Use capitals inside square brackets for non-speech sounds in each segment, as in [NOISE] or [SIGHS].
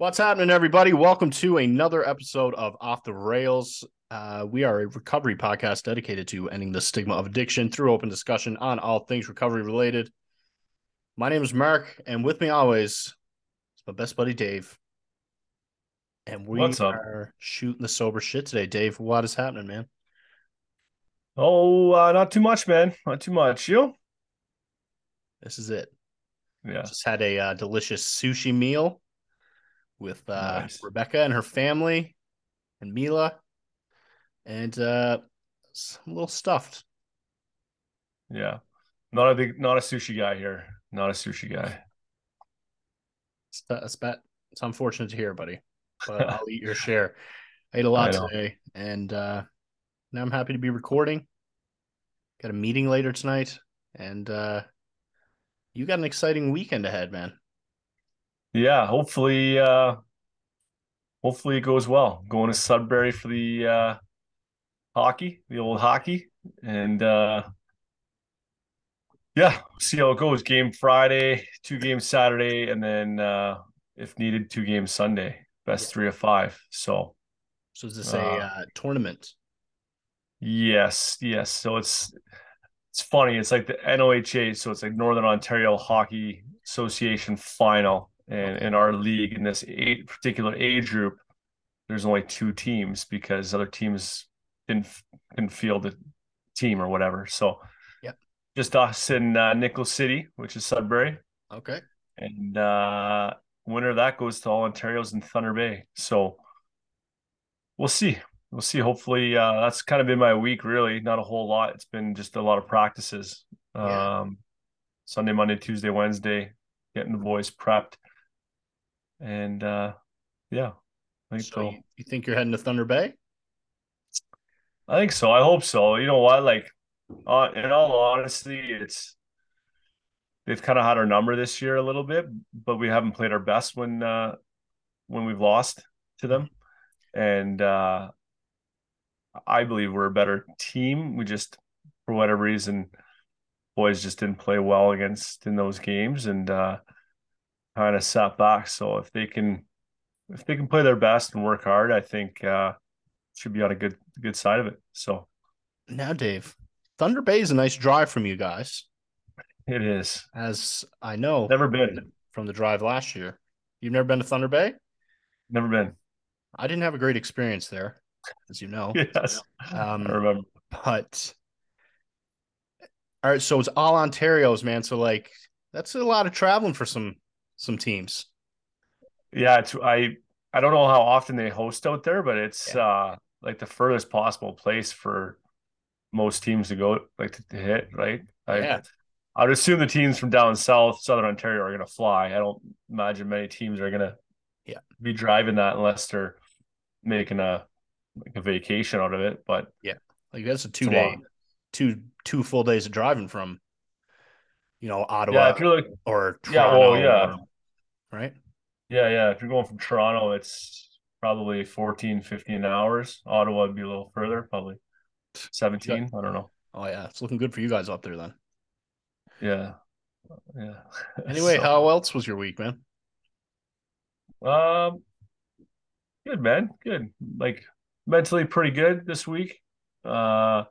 What's happening, everybody? Welcome to another episode of Off the Rails. Uh, we are a recovery podcast dedicated to ending the stigma of addiction through open discussion on all things recovery related. My name is Mark, and with me always is my best buddy Dave. And we What's up? are shooting the sober shit today. Dave, what is happening, man? Oh, uh, not too much, man. Not too much. You? This is it. Yeah. Just had a uh, delicious sushi meal with uh, Nice. Rebecca and her family and Mila, and uh, a little stuffed. Yeah. Not a big, not a sushi guy here. Not a sushi guy. It's, it's, bad. it's unfortunate to hear, buddy, but [LAUGHS] I'll eat your share. I ate a lot today, and uh, now I'm happy to be recording. Got a meeting later tonight, and uh, you got an exciting weekend ahead, man. Yeah. Hopefully, uh, hopefully it goes well. Going to Sudbury for the uh, hockey, the old hockey, and uh, yeah, see how it goes. Game Friday, two games Saturday, and then uh, if needed, two games Sunday. Best three of five. So So is this a Uh, uh, tournament? Yes, yes. So it's it's funny. It's like the NOHA, so it's like Northern Ontario Hockey Association final, and in our league in this eight particular age group, there's only two teams because other teams didn't didn't field a team or whatever. So Yep. just us in uh, Nickel City, which is Sudbury, Okay. and uh, winner of that goes to all Ontario's in Thunder Bay. So we'll see. We'll see. Hopefully, uh, that's kind of been my week. Really, not a whole lot. It's been just a lot of practices. Yeah. Um, Sunday, Monday, Tuesday, Wednesday, getting the boys prepped, and uh, yeah, I think So so. you, think you're heading to Thunder Bay? I think so. I hope so. You know what? Like, uh, in all honesty, it's they've kind of had our number this year a little bit, but we haven't played our best when uh, when we've lost to them, and uh, I believe we're a better team. We just, for whatever reason, boys just didn't play well against in those games, and uh, kind of sat back. So if they can, if they can play their best and work hard, I think uh, should be on a good good side of it. So. Now, Dave, Thunder Bay is a nice drive from you guys, It is. as I know Never been. from the drive last year. You've never been to Thunder Bay? Never been. I didn't have a great experience there, as you know. [LAUGHS] Yes. Um, I remember. but all right, so it's all Ontario's, man. So like that's a lot of traveling for some some teams. Yeah, it's I I don't know how often they host out there, but it's uh like the furthest possible place for most teams to go like to, to hit, right? I Yeah. I would assume the teams from down south, southern Ontario are gonna fly. I don't imagine many teams are gonna Yeah. be driving that unless they're making a like a vacation out of it. But yeah, Like that's a two day, two two full days of driving from, you know, Ottawa yeah, if you're like or Yeah, well, yeah. Right? Yeah, yeah. If you're going from Toronto, it's probably 14, 15 hours. Ottawa would be a little further, probably 17. I don't know. Oh yeah, it's looking good for you guys up there then. Yeah. Yeah. [LAUGHS] Anyway, So, how else was your week, man? um good man. Good. Like mentally pretty good this week. Uh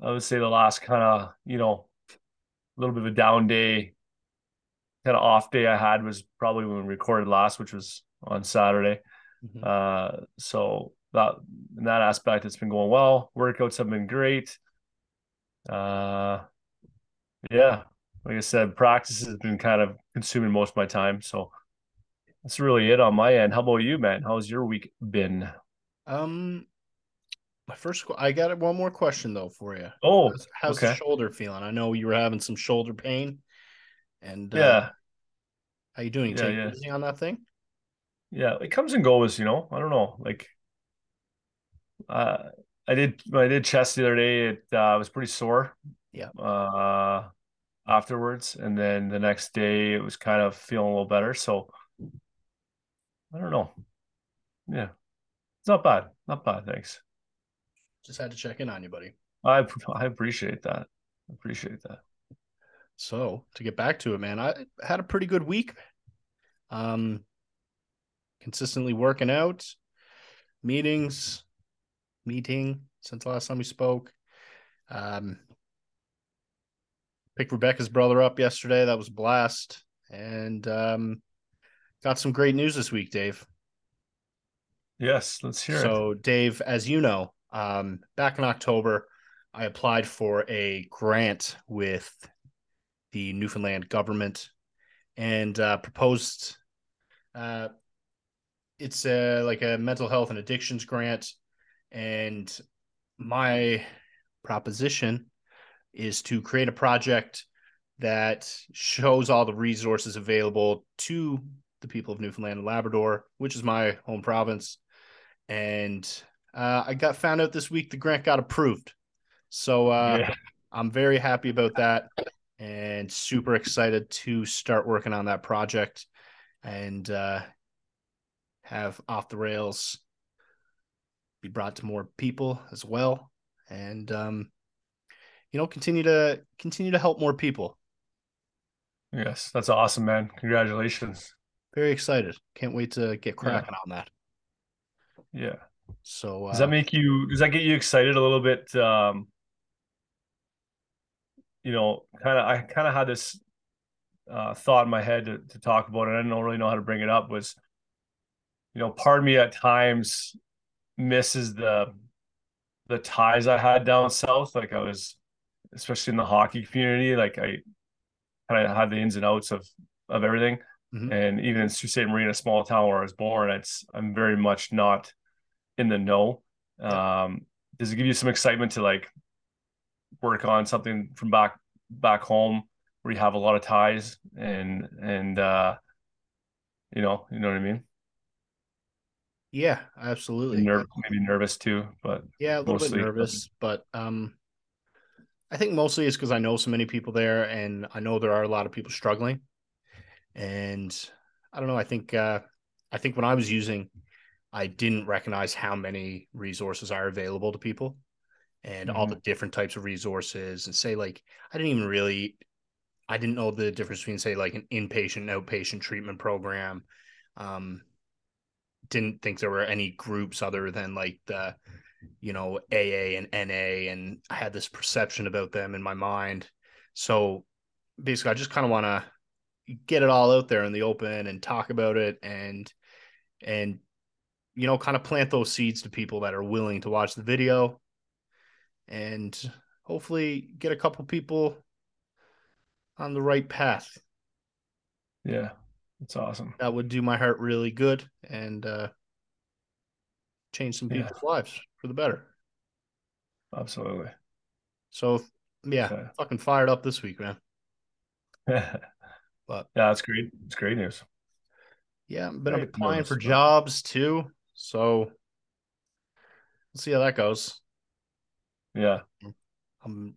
I would say the last kind of, you know, a little bit of a down day, kind of off day I had was probably when we recorded last, which was on Saturday. Mhm. Uh, so that in that aspect, it's been going well. Workouts have been great. Uh, yeah, like I said, practice has been kind of consuming most of my time. So that's really it on my end. How about you, man? How's your week been? Um, my first, I got one more question though for you. Oh, How's, how's the shoulder feeling? I know you were having some shoulder pain, and uh, Yeah, how you doing? You Yeah, yeah. easy on that thing? yeah. It comes and goes, you know. I don't know. Like, uh, I did I did chest the other day. It uh, was pretty sore. Yeah. Uh, afterwards, and then the next day it was kind of feeling a little better. So I don't know. Yeah, it's not bad. Not bad. Thanks. Just had to check in on you, buddy. I I appreciate that. I appreciate that. So to get back to it, man, I had a pretty good week. Um, consistently working out, meetings, meeting since the last time we spoke. Um, picked Rebecca's brother up yesterday. That was a blast. And um, got some great news this week, Dave. Yes, let's hear so, it. So, Dave, as you know, um, back in October, I applied for a grant with the Newfoundland government and uh, proposed. Uh, it's a, like a mental health and addictions grant, and my proposition is to create a project that shows all the resources available to the people of Newfoundland and Labrador, which is my home province. And uh, I got found out this week the grant got approved. So uh, yeah. I'm very happy about that and super excited to start working on that project and uh, have off the rails be brought to more people as well and um, you know continue to continue to help more people. Yes that's awesome man. Congratulations. Very excited. Can't wait to get cracking yeah. on that. Yeah. So uh, does that make you does that get you excited a little bit um you know, kind of I kind of had this uh, thought in my head to, to talk about it. I didn't really know how to bring it up. Was you know, part of me at times misses the the ties I had down south. Like I was, especially in the hockey community, like I kind of had the ins and outs of of everything. Mm-hmm. And even in Sault Ste. Marie, a small town where I was born, it's I'm very much not in the know. Um, does it give you some excitement to like work on something from back back home where you have a lot of ties and and uh you know you know what I mean. Yeah, absolutely. Ner- maybe nervous too, but yeah, a little bit nervous, but um, I think mostly it's because I know so many people there, and I know there are a lot of people struggling, and I don't know. I think uh, I think when I was using, I didn't recognize how many resources are available to people, and mm-hmm. all the different types of resources and say like I didn't even really I didn't know the difference between say like an inpatient and outpatient treatment program. Um didn't think there were any groups other than like the you know AA and NA and I had this perception about them in my mind. So basically I just kind of want to get it all out there in the open and talk about it and and you know kind of plant those seeds to people that are willing to watch the video and hopefully get a couple people on the right path. Yeah, that's awesome. That would do my heart really good and uh, change some people's yeah. lives for the better. Absolutely. So yeah, fucking fired up this week, man. [LAUGHS] but yeah, that's great. It's great news. Yeah, been applying for jobs too. So we'll see how that goes. Yeah. I'm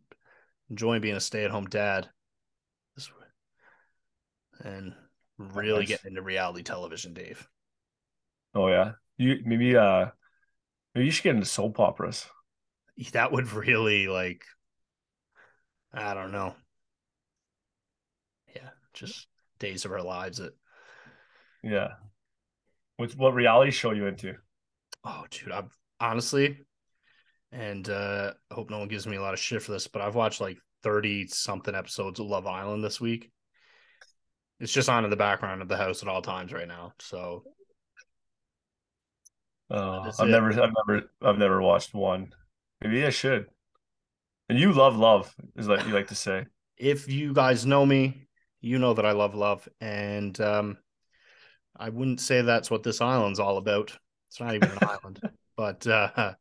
enjoying being a stay at home dad. And really nice. getting into reality television, Dave. Oh yeah. You maybe uh maybe you should get into soap operas. That would really like I don't know. Yeah, just days of our lives it. Yeah. What what reality show you into? Oh dude, I'm honestly and uh, I hope no one gives me a lot of shit for this, but I've watched like 30 something episodes of Love Island this week. It's just on in the background of the house at all times right now. So Oh, I've it. never I've never I've never watched one. Maybe I should. And you love love, is like you like to say. [SIGHS] If you guys know me, you know that I love love. And um I wouldn't say that's what this island's all about. It's not even an island. [LAUGHS] But uh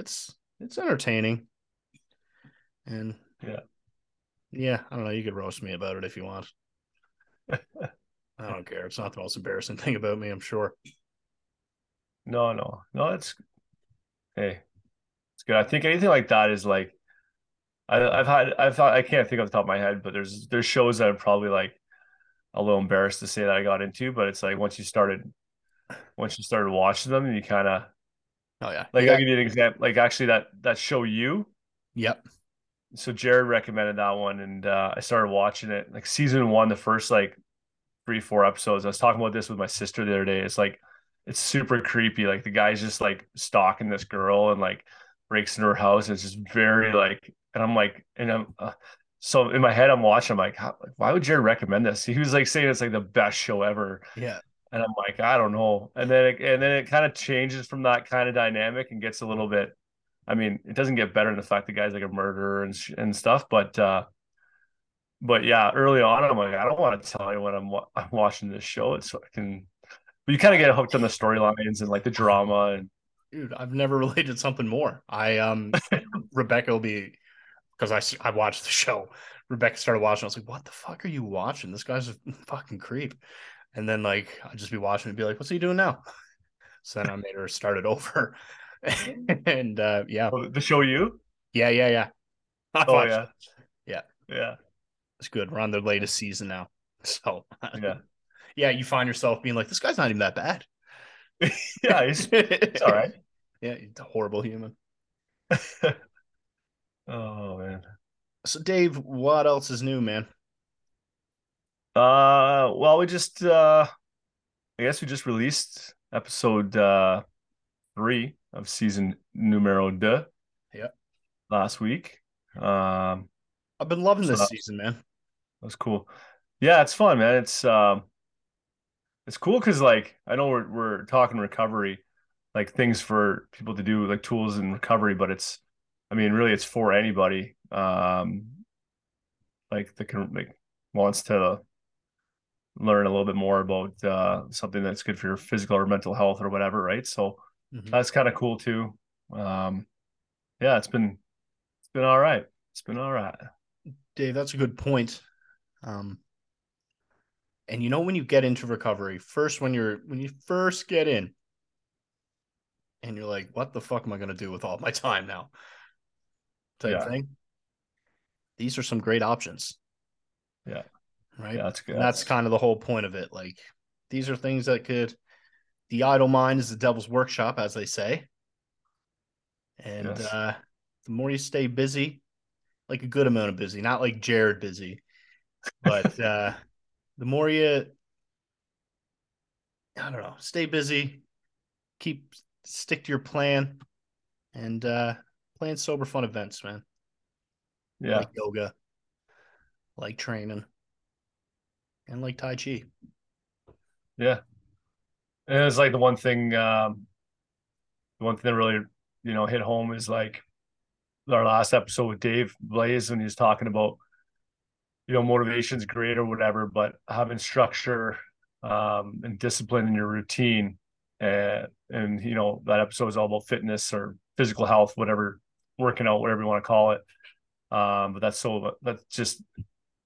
it's it's entertaining. And yeah. Yeah, I don't know. You could roast me about it if you want. [LAUGHS] I don't care. It's not the most embarrassing thing about me, I'm sure. No, no. No, it's hey. It's good. I think anything like that is like I, have had I've thought I can't think off the top of my head, but there's there's shows that I'm probably like a little embarrassed to say that I got into, but it's like once you started once you started watching them, you kind of Oh yeah. Like yeah. I'll give you an example. Like actually that that show you. Yep. So Jared recommended that one and uh, I started watching it. Like season one, the first like three, four episodes. I was talking about this with my sister the other day. It's like it's super creepy. Like the guy's just like stalking this girl and like breaks into her house. It's just very like, and I'm like, and I'm uh, so in my head, I'm watching. I'm like, how, why would Jared recommend this? He was like saying it's like the best show ever. Yeah. And I'm like, I don't know. And then it, and then it kind of changes from that kind of dynamic and gets a little bit. I mean, it doesn't get better in the fact the guy's like a murderer and and stuff, but uh but yeah, early on, I'm like, I don't want to tell you when I'm I'm watching this show. It's fucking, but you kind of get hooked on the storylines and like the drama and. Dude, I've never [LAUGHS] related something more. I um, [LAUGHS] Rebecca will be because I I watched the show. Rebecca started watching. I was like, "What the fuck are you watching? This guy's a [LAUGHS] fucking creep." And then like I'd just be watching and be like, "What's he doing now?" [LAUGHS] So then I made her start it over. [LAUGHS] and uh yeah, oh, the show you? Yeah, yeah, yeah. I oh yeah, yeah, yeah. It's good. We're on the latest season now. [LAUGHS] So yeah, yeah, you find yourself being like, this guy's not even that bad. yeah, he's, he's all right. Yeah, he's a horrible human. oh man. So Dave, what else is new, man? Uh well, we just uh I guess we just released episode uh three of season numero deux. Yeah. Last week. Um I've been loving so this season, man. That's cool. Yeah, it's fun, man. It's um it's cool because like I know we're we're talking recovery, like things for people to do, like tools in recovery, but it's I mean, really it's for anybody. Um like that can like wants to learn a little bit more about uh something that's good for your physical or mental health or whatever, right? So mm-hmm. that's kind of cool too. Um yeah, it's been it's been all right. It's been all right. Dave, that's a good point. Um, and you know when you get into recovery, first when you're when you first get in, and you're like, "What the fuck am I going to do with all my time now?" Type yeah. thing. These are some great options. Yeah. Right. Yeah, that's good. And that's kind of the whole point of it. Like these are things that could. The idle mind is the devil's workshop, as they say. And yes. uh, the more you stay busy, like a good amount of busy, not like Jared busy, but [LAUGHS] uh, the more you, I don't know, stay busy, keep stick to your plan, and uh, plan sober fun events, man. Yeah, like yoga, like training, and like Tai Chi. Yeah, and it's like the one thing, um, the one thing that really you know hit home is like our last episode with Dave Blaze when he was talking about you know motivation's great or whatever, but having structure um, and discipline in your routine and and you know that episode is all about fitness or physical health, whatever working out, whatever you want to call it. Um, but that's so that's just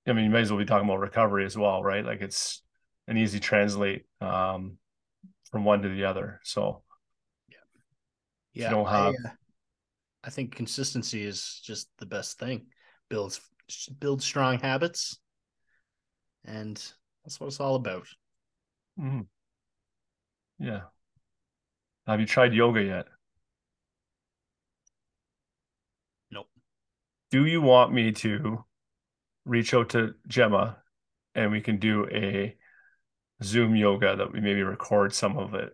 I mean you may as well be talking about recovery as well, right? Like it's an easy translate um, from one to the other. So yeah, yeah. you don't have I, uh, I think consistency is just the best thing. Builds build strong habits, and that's what it's all about. Mm-hmm. Yeah. Have you tried yoga yet? Nope. Do you want me to reach out to Gemma and we can do a Zoom yoga that we maybe record some of it?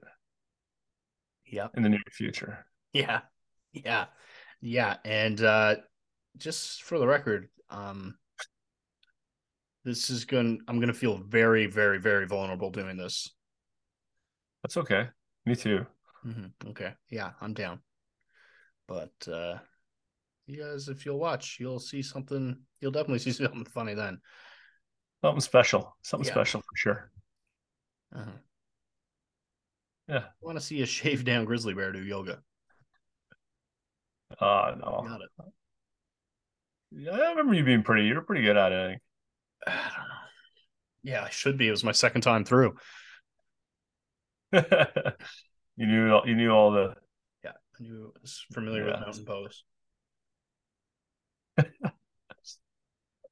Yeah. In the near future. Yeah. Yeah. Yeah, and uh, just for the record, um, this is going. To I'm going to feel very, very, very vulnerable doing this. That's okay. Me too. Mm-hmm. Okay. Yeah, I'm down. But uh, you guys, if you'll watch, you'll see something. You'll definitely see [LAUGHS] something funny then. Something special. Something yeah. special for sure. Uh-huh. Yeah. I want to see a shaved down grizzly bear do yoga. Uh no. Got it. Yeah, I remember you being pretty. You're pretty good at it. I think. [SIGHS] I don't know. Yeah, I should be. It was my second time through. [LAUGHS] you knew. You knew all the. Yeah, I knew. Was familiar yeah. with mountain pose.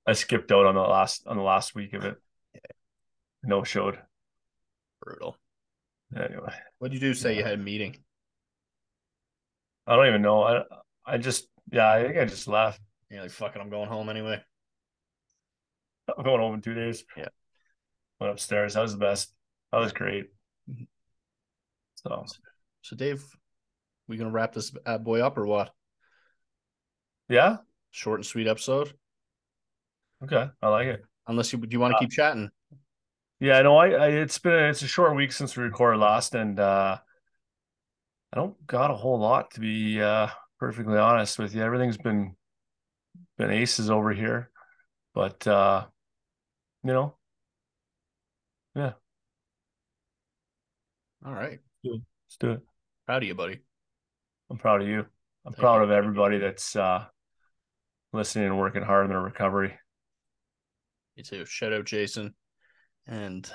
I skipped out on the last on the last week of it. Yeah. No showed. Brutal. Anyway, what did you do? Say yeah. you had a meeting. I don't even know. I I just yeah, I think I just left. Yeah, like fucking, I'm going home anyway. I'm going home in two days. Yeah. Went upstairs. That was the best. That was great. Mm-hmm. So, So, Dave, we gonna wrap this boy up or what? yeah. Short and sweet episode. Okay. I like it. Unless you do you want to Uh, keep chatting? Yeah, no, I, I it's been a, it's a short week since we recorded last, and uh I don't got a whole lot to be uh perfectly honest with you. Everything's been been aces over here, but uh you know, yeah, All right. let's do it. Proud of you, buddy. I'm proud of you. I'm Thank proud you. of everybody that's uh listening and working hard on their recovery. You too. Shout out Jason. And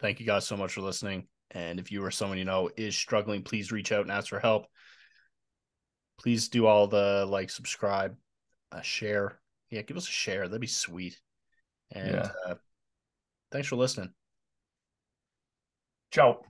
thank you guys so much for listening. And if you or someone you know is struggling, please reach out and ask for help. Please do all the like, subscribe, uh, share. Yeah, give us a share. That'd be sweet. And Yeah. uh, thanks for listening. Ciao.